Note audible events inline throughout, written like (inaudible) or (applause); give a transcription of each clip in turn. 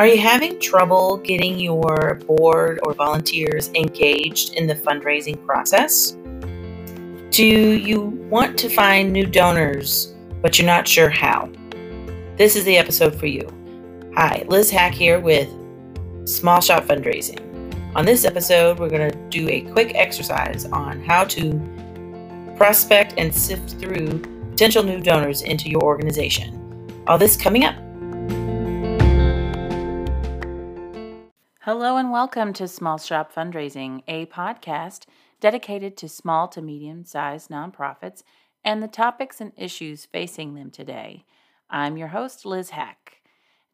Are you having trouble getting your board or volunteers engaged in the fundraising process? Do you want to find new donors, but you're not sure how? This is the episode for you. Hi, Liz Hack here with Small Shop Fundraising. On this episode, we're going to do a quick exercise on how to prospect and sift through potential new donors into your organization. All this coming up. Hello and welcome to Small Shop Fundraising, a podcast dedicated to small to medium sized nonprofits and the topics and issues facing them today. I'm your host, Liz Hack.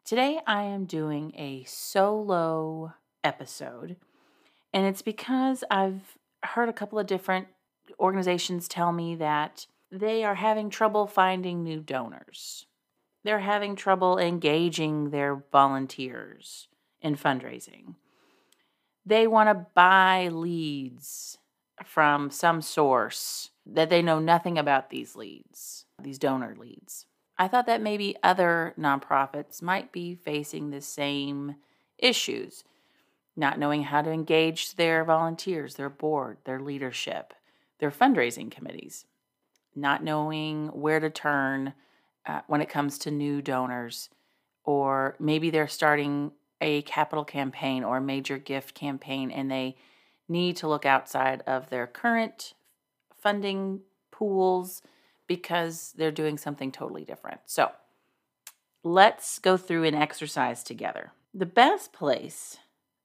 Today I am doing a solo episode, and it's because I've heard a couple of different organizations tell me that they are having trouble finding new donors. They're having trouble engaging their volunteers in fundraising. They want to buy leads from some source that they know nothing about these leads, these donor leads. I thought that maybe other nonprofits might be facing the same issues, not knowing how to engage their volunteers, their board, their leadership, their fundraising committees, not knowing where to turn uh, when it comes to new donors, or maybe they're starting a capital campaign or a major gift campaign and they need to look outside of their current funding pools because they're doing something totally different. So, let's go through an exercise together. The best place,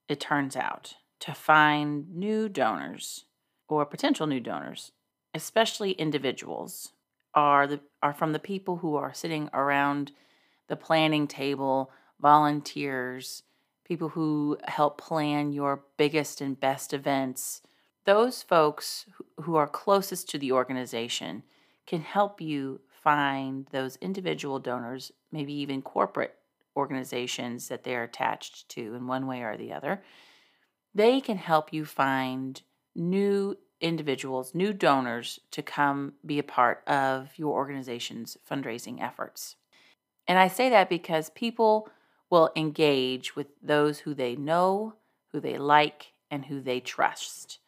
it turns out, to find new donors or potential new donors, especially individuals, are the are from the people who are sitting around the planning table volunteers, people who help plan your biggest and best events, those folks who are closest to the organization can help you find those individual donors, maybe even corporate organizations that they're attached to in one way or the other. They can help you find new individuals, new donors to come be a part of your organization's fundraising efforts. And I say that because people will engage with those who they know, who they like, and who they trust.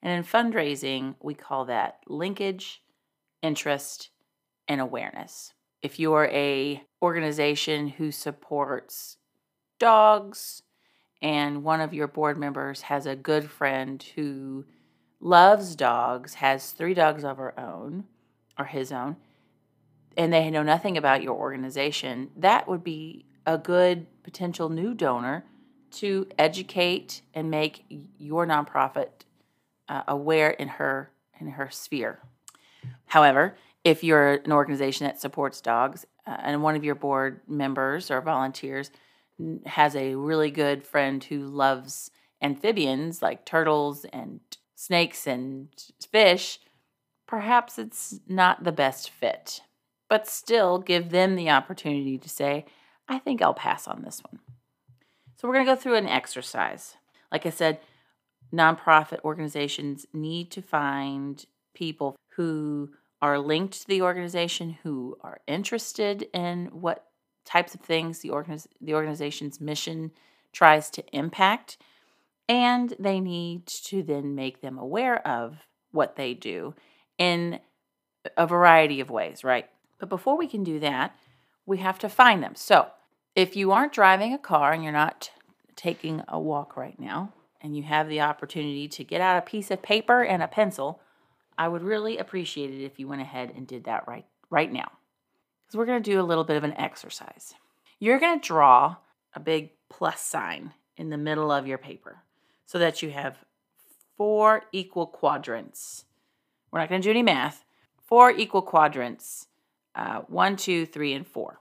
And in fundraising, we call that linkage, interest, and awareness. If you are a organization who supports dogs and one of your board members has a good friend who loves dogs, has 3 dogs of her own or his own, and they know nothing about your organization, that would be a good potential new donor to educate and make your nonprofit uh, aware in her in her sphere. However, if you're an organization that supports dogs uh, and one of your board members or volunteers has a really good friend who loves amphibians like turtles and snakes and fish, perhaps it's not the best fit. But still give them the opportunity to say, I think I'll pass on this one. So we're going to go through an exercise. Like I said, nonprofit organizations need to find people who are linked to the organization, who are interested in what types of things the, organiz- the organization's mission tries to impact, and they need to then make them aware of what they do in a variety of ways, right? But before we can do that, we have to find them. So, if you aren't driving a car and you're not taking a walk right now, and you have the opportunity to get out a piece of paper and a pencil, I would really appreciate it if you went ahead and did that right right now. Because we're going to do a little bit of an exercise. You're going to draw a big plus sign in the middle of your paper so that you have four equal quadrants. We're not going to do any math. Four equal quadrants uh, one, two, three, and four.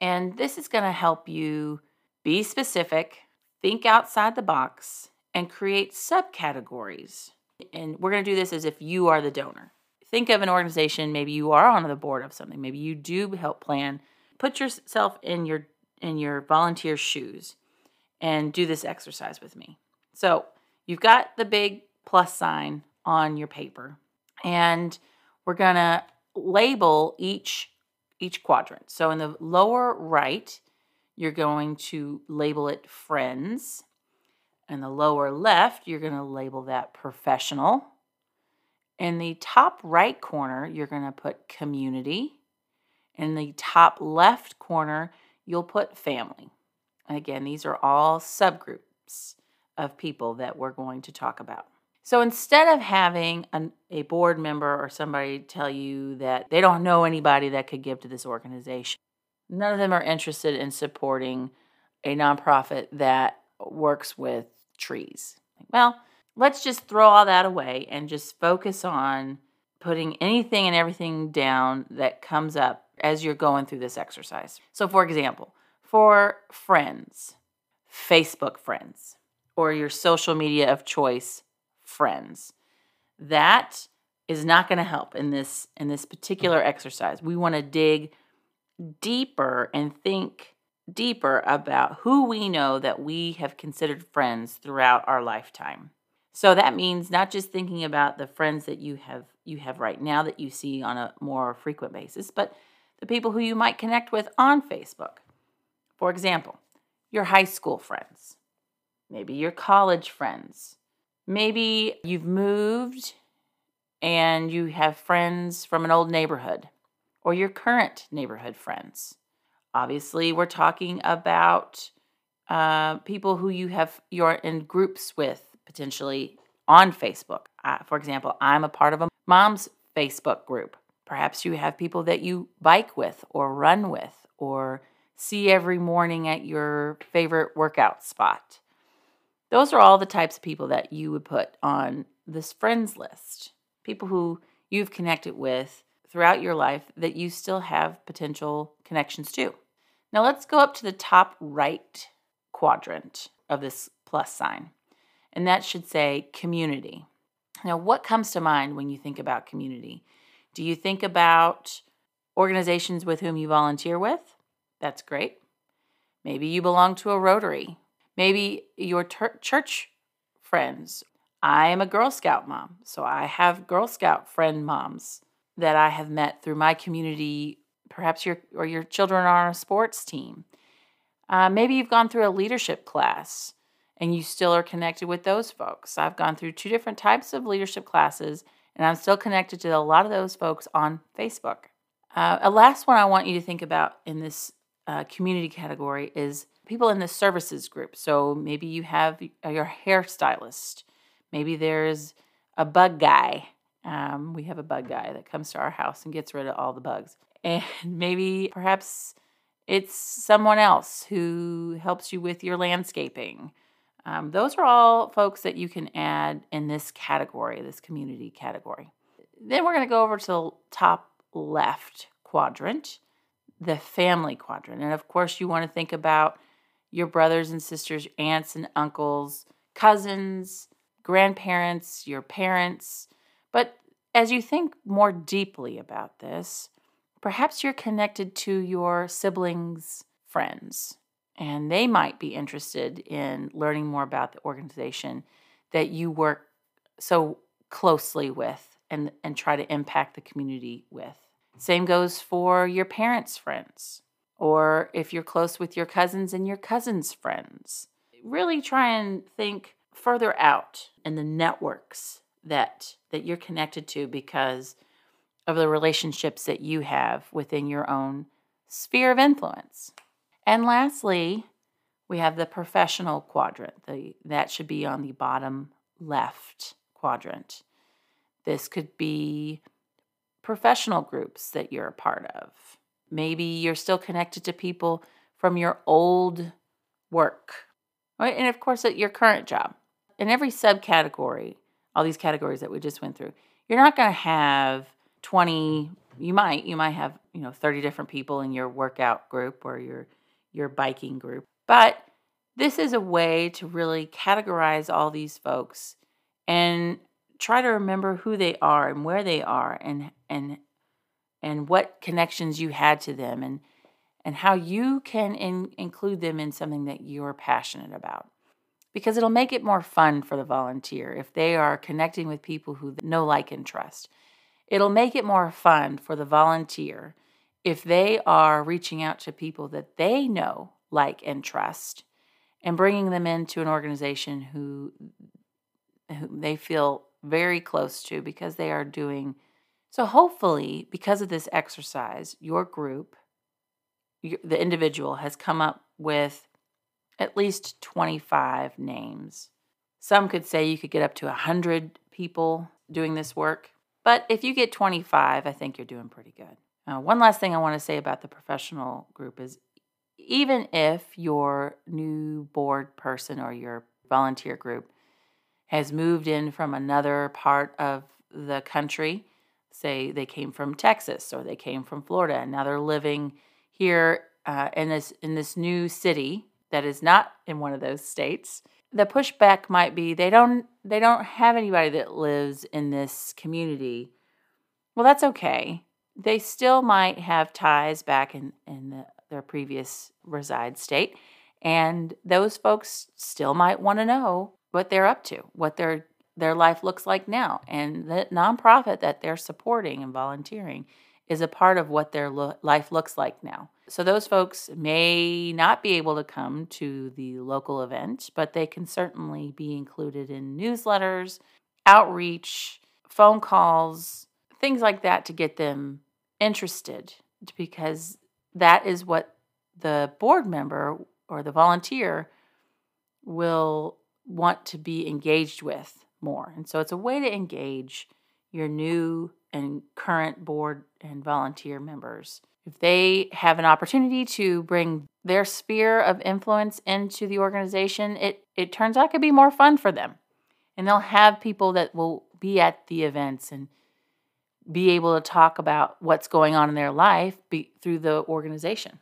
And this is going to help you be specific, think outside the box, and create subcategories. And we're going to do this as if you are the donor. Think of an organization, maybe you are on the board of something, maybe you do help plan. Put yourself in your in your volunteer shoes and do this exercise with me. So, you've got the big plus sign on your paper and we're going to label each each quadrant. So in the lower right, you're going to label it friends. In the lower left, you're going to label that professional. In the top right corner, you're going to put community. In the top left corner, you'll put family. And again, these are all subgroups of people that we're going to talk about. So instead of having an, a board member or somebody tell you that they don't know anybody that could give to this organization, none of them are interested in supporting a nonprofit that works with trees. Well, let's just throw all that away and just focus on putting anything and everything down that comes up as you're going through this exercise. So, for example, for friends, Facebook friends, or your social media of choice friends, that is not going to help in this in this particular mm. exercise. We want to dig deeper and think deeper about who we know that we have considered friends throughout our lifetime. So that means not just thinking about the friends that you have you have right now that you see on a more frequent basis, but the people who you might connect with on Facebook. For example, your high school friends, maybe your college friends. Maybe you've moved and you have friends from an old neighborhood or your current neighborhood friends. Obviously, we're talking about uh, people who you have you're in groups with potentially on Facebook. Uh, for example, I'm a part of a mom's Facebook group. Perhaps you have people that you bike with or run with or see every morning at your favorite workout spot. Those are all the types of people that you would put on this friends list. People who you've connected with throughout your life that you still have potential connections to. Now let's go up to the top right quadrant of this plus sign, and that should say community. Now, what comes to mind when you think about community? Do you think about organizations with whom you volunteer with? That's great. Maybe you belong to a Rotary. Maybe your ter- church friends. I am a Girl Scout mom, so I have Girl Scout friend moms that I have met through my community. Perhaps your or your children are on a sports team. Uh, maybe you've gone through a leadership class and you still are connected with those folks. I've gone through two different types of leadership classes, and I'm still connected to a lot of those folks on Facebook. Uh, a last one I want you to think about in this uh, community category is people in the services group. So maybe you have your hairstylist, maybe there's a bug guy um, we have a bug guy that comes to our house and gets rid of all the bugs. (laughs) And maybe perhaps it's someone else who helps you with your landscaping. Um, those are all folks that you can add in this category, this community category. Then we're going to go over to the top left quadrant, the family quadrant. And of course, you want to think about your brothers and sisters, aunts and uncles, cousins, grandparents, your parents, but as you think more deeply about this, perhaps you're connected to your siblings' friends, and they might be interested in learning more about the organization that you work so closely with and, and try to impact the community with. Same goes for your parents' friends, or if you're close with your cousins and your cousins' friends. Really try and think further out in the networks that that you're connected to because of the relationships that you have within your own sphere of influence. And lastly, we have the professional quadrant. The, that should be on the bottom left quadrant. This could be professional groups that you're a part of. Maybe you're still connected to people from your old work, right? And of course, at your current job. In every subcategory, all these categories that we just went through. You're not going to have 20 you might you might have, you know, 30 different people in your workout group or your your biking group. But this is a way to really categorize all these folks and try to remember who they are and where they are and and and what connections you had to them and and how you can in, include them in something that you're passionate about because it'll make it more fun for the volunteer if they are connecting with people who know, like, and trust. It'll make it more fun for the volunteer if they are reaching out to people that they know, like, and trust, and bringing them into an organization who, who they feel very close to because they are doing. So, hopefully, because of this exercise, your group, the individual, has come up with at least 25 names. Some could say you could get up to 100 people doing this work. But if you get 25, I think you're doing pretty good. Uh, one last thing I want to say about the professional group is even if your new board person or your volunteer group has moved in from another part of the country, say they came from Texas or they came from Florida, and now they're living here uh, in this in this new city that is not in one of those states. The pushback might be they don't they don't have anybody that lives in this community. Well, that's okay. They still might have ties back in in the, their previous reside state, and those folks still might want to know what they're up to, what their their life looks like now, and the nonprofit that they're supporting and volunteering is a part of what their lo- life looks like now. So those folks may not be able to come to the local event, but they can certainly be included in newsletters, outreach, phone calls, things like that to get them interested because that is what the board member or the volunteer will want to be engaged with more. And so it's a way to engage your new and current board and volunteer members. If they have an opportunity to bring their sphere of influence into the organization, it, it turns out could be more fun for them. And they'll have people that will be at the events and be able to talk about what's going on in their life be, through the organization.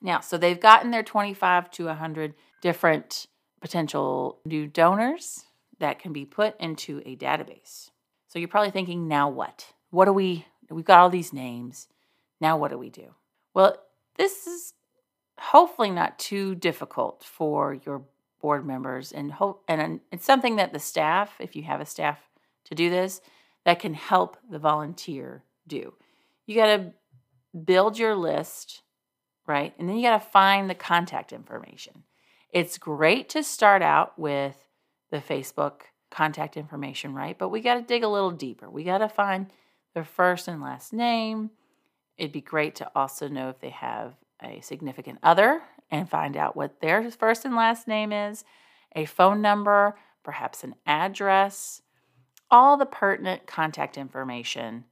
Now, so they've gotten their 25 to 100 different potential new donors that can be put into a database. So you're probably thinking, now what? What do we, we've got all these names. Now what do we do? Well, this is hopefully not too difficult for your board members and hope and it's something that the staff if you have a staff to do this that can help the volunteer do you got to build your list right and then you got to find the contact information it's great to start out with the facebook contact information right, but we got to dig a little deeper. We got to find their first and last name. It'd be great to also know if they have a significant other and find out what their first and last name is, a phone number, perhaps an address. All the pertinent contact information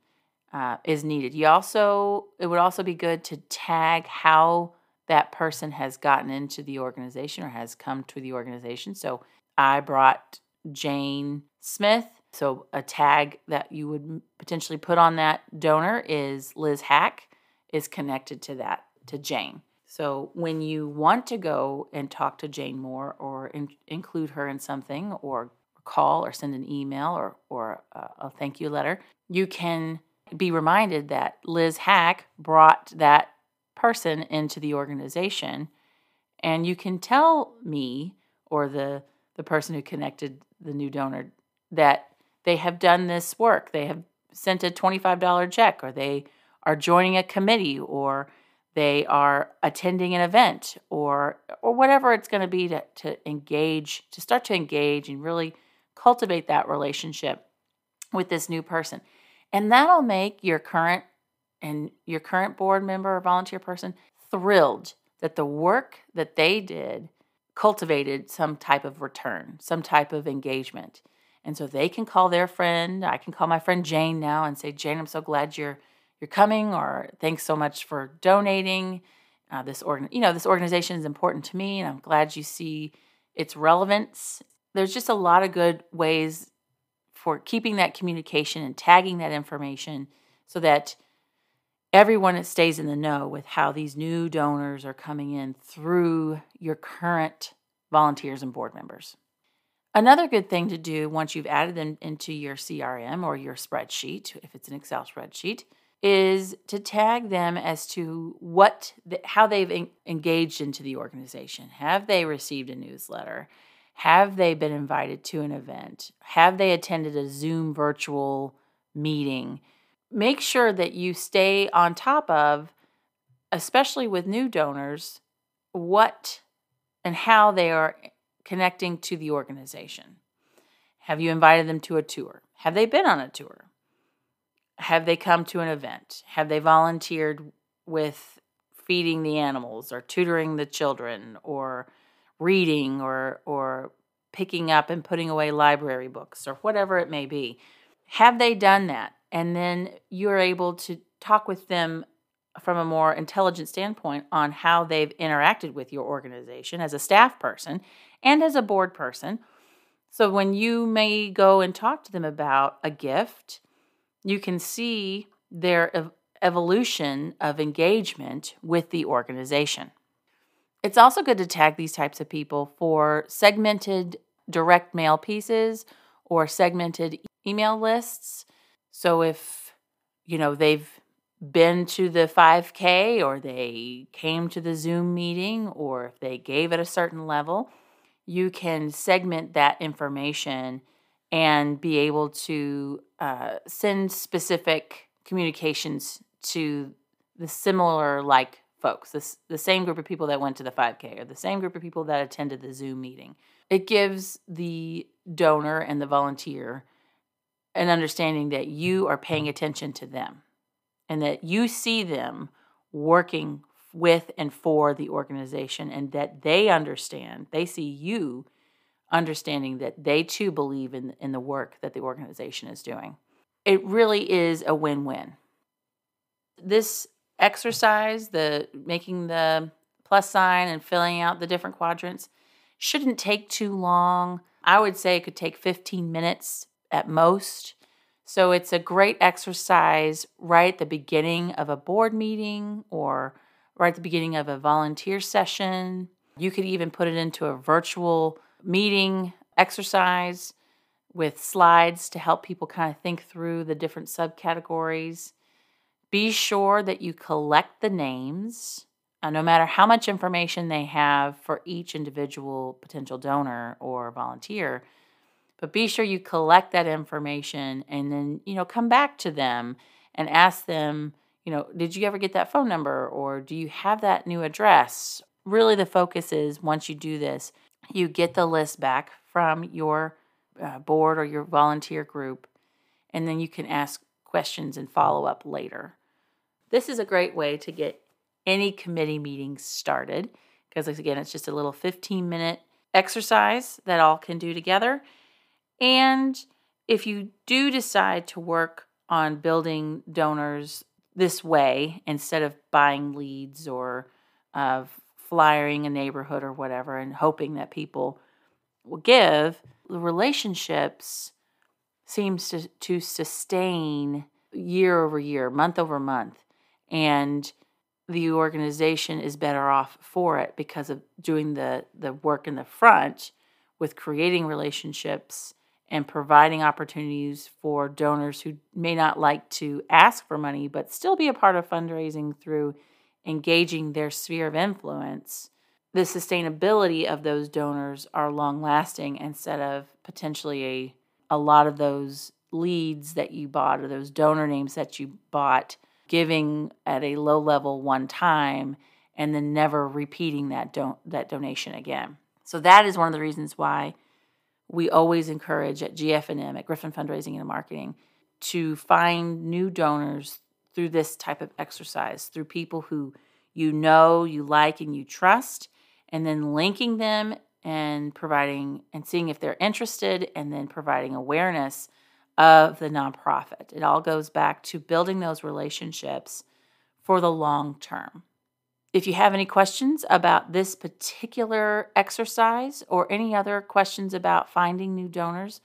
uh, is needed. You also, it would also be good to tag how that person has gotten into the organization or has come to the organization. So I brought Jane Smith. So a tag that you would potentially put on that donor is Liz Hack is connected to that to Jane. So when you want to go and talk to Jane more or in, include her in something or call or send an email or or a, a thank you letter, you can be reminded that Liz Hack brought that person into the organization and you can tell me or the the person who connected the new donor that they have done this work. They have sent a $25 check or they are joining a committee or they are attending an event or or whatever it's going to be to, to engage to start to engage and really cultivate that relationship with this new person and that'll make your current and your current board member or volunteer person thrilled that the work that they did cultivated some type of return, some type of engagement. And so they can call their friend. I can call my friend Jane now and say, Jane, I'm so glad you're you're coming, or thanks so much for donating. Uh, this organ, you know, this organization is important to me, and I'm glad you see its relevance. There's just a lot of good ways for keeping that communication and tagging that information so that everyone stays in the know with how these new donors are coming in through your current volunteers and board members. Another good thing to do once you've added them into your CRM or your spreadsheet, if it's an Excel spreadsheet, is to tag them as to what the, how they've engaged into the organization. Have they received a newsletter? Have they been invited to an event? Have they attended a Zoom virtual meeting? Make sure that you stay on top of, especially with new donors, what and how they are connecting to the organization. Have you invited them to a tour? Have they been on a tour? Have they come to an event? Have they volunteered with feeding the animals or tutoring the children or reading or or picking up and putting away library books or whatever it may be? Have they done that? And then you're able to talk with them from a more intelligent standpoint on how they've interacted with your organization as a staff person and as a board person. So when you may go and talk to them about a gift, you can see their ev- evolution of engagement with the organization. It's also good to tag these types of people for segmented direct mail pieces or segmented email lists. So if you know they've been to the 5K or they came to the Zoom meeting or if they gave at a certain level, you can segment that information and be able to uh, send specific communications to the similar like folks, this, the same group of people that went to the 5K or the same group of people that attended the Zoom meeting. It gives the donor and the volunteer an understanding that you are paying attention to them and that you see them working with and for the organization and that they understand, they see you understanding that they too believe in, in the work that the organization is doing. It really is a win win. This exercise, the making the plus sign and filling out the different quadrants, shouldn't take too long. I would say it could take 15 minutes at most. So it's a great exercise right at the beginning of a board meeting or right at the beginning of a volunteer session. You could even put it into a virtual meeting exercise with slides to help people kind of think through the different subcategories. Be sure that you collect the names, uh, no matter how much information they have for each individual potential donor or volunteer but be sure you collect that information and then, you know, come back to them and ask them, you know, did you ever get that phone number or do you have that new address? Really, the focus is once you do this, you get the list back from your uh, board or your volunteer group, and then you can ask questions and follow up later. This is a great way to get any committee meeting started because, again, it's just a little 15 minute exercise that all can do together and if you do decide to work on building donors this way instead of buying leads or uh, flyering a neighborhood or whatever and hoping that people will give, the relationships seems to, to sustain year over year, month over month. And the organization is better off for it because of doing the, the work in the front with creating relationships and providing opportunities for donors who may not like to ask for money but still be a part of fundraising through engaging their sphere of influence the sustainability of those donors are long lasting instead of potentially a, a lot of those leads that you bought or those donor names that you bought giving at a low level one time and then never repeating that don- that donation again. So that is one of the reasons why we always encourage at GFNM, at Griffin Fundraising and Marketing, to find new donors through this type of exercise, through people who you know, you like, and you trust, and then linking them and providing and seeing if they're interested, and then providing awareness of the nonprofit. It all goes back to building those relationships for the long term. If you have any questions about this particular exercise or any other questions about finding new donors,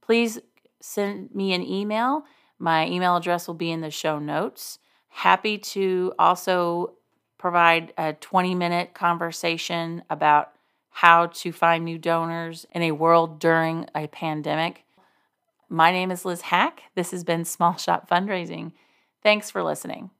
please send me an email. My email address will be in the show notes. Happy to also provide a 20 minute conversation about how to find new donors in a world during a pandemic. My name is Liz Hack. This has been Small Shop Fundraising. Thanks for listening.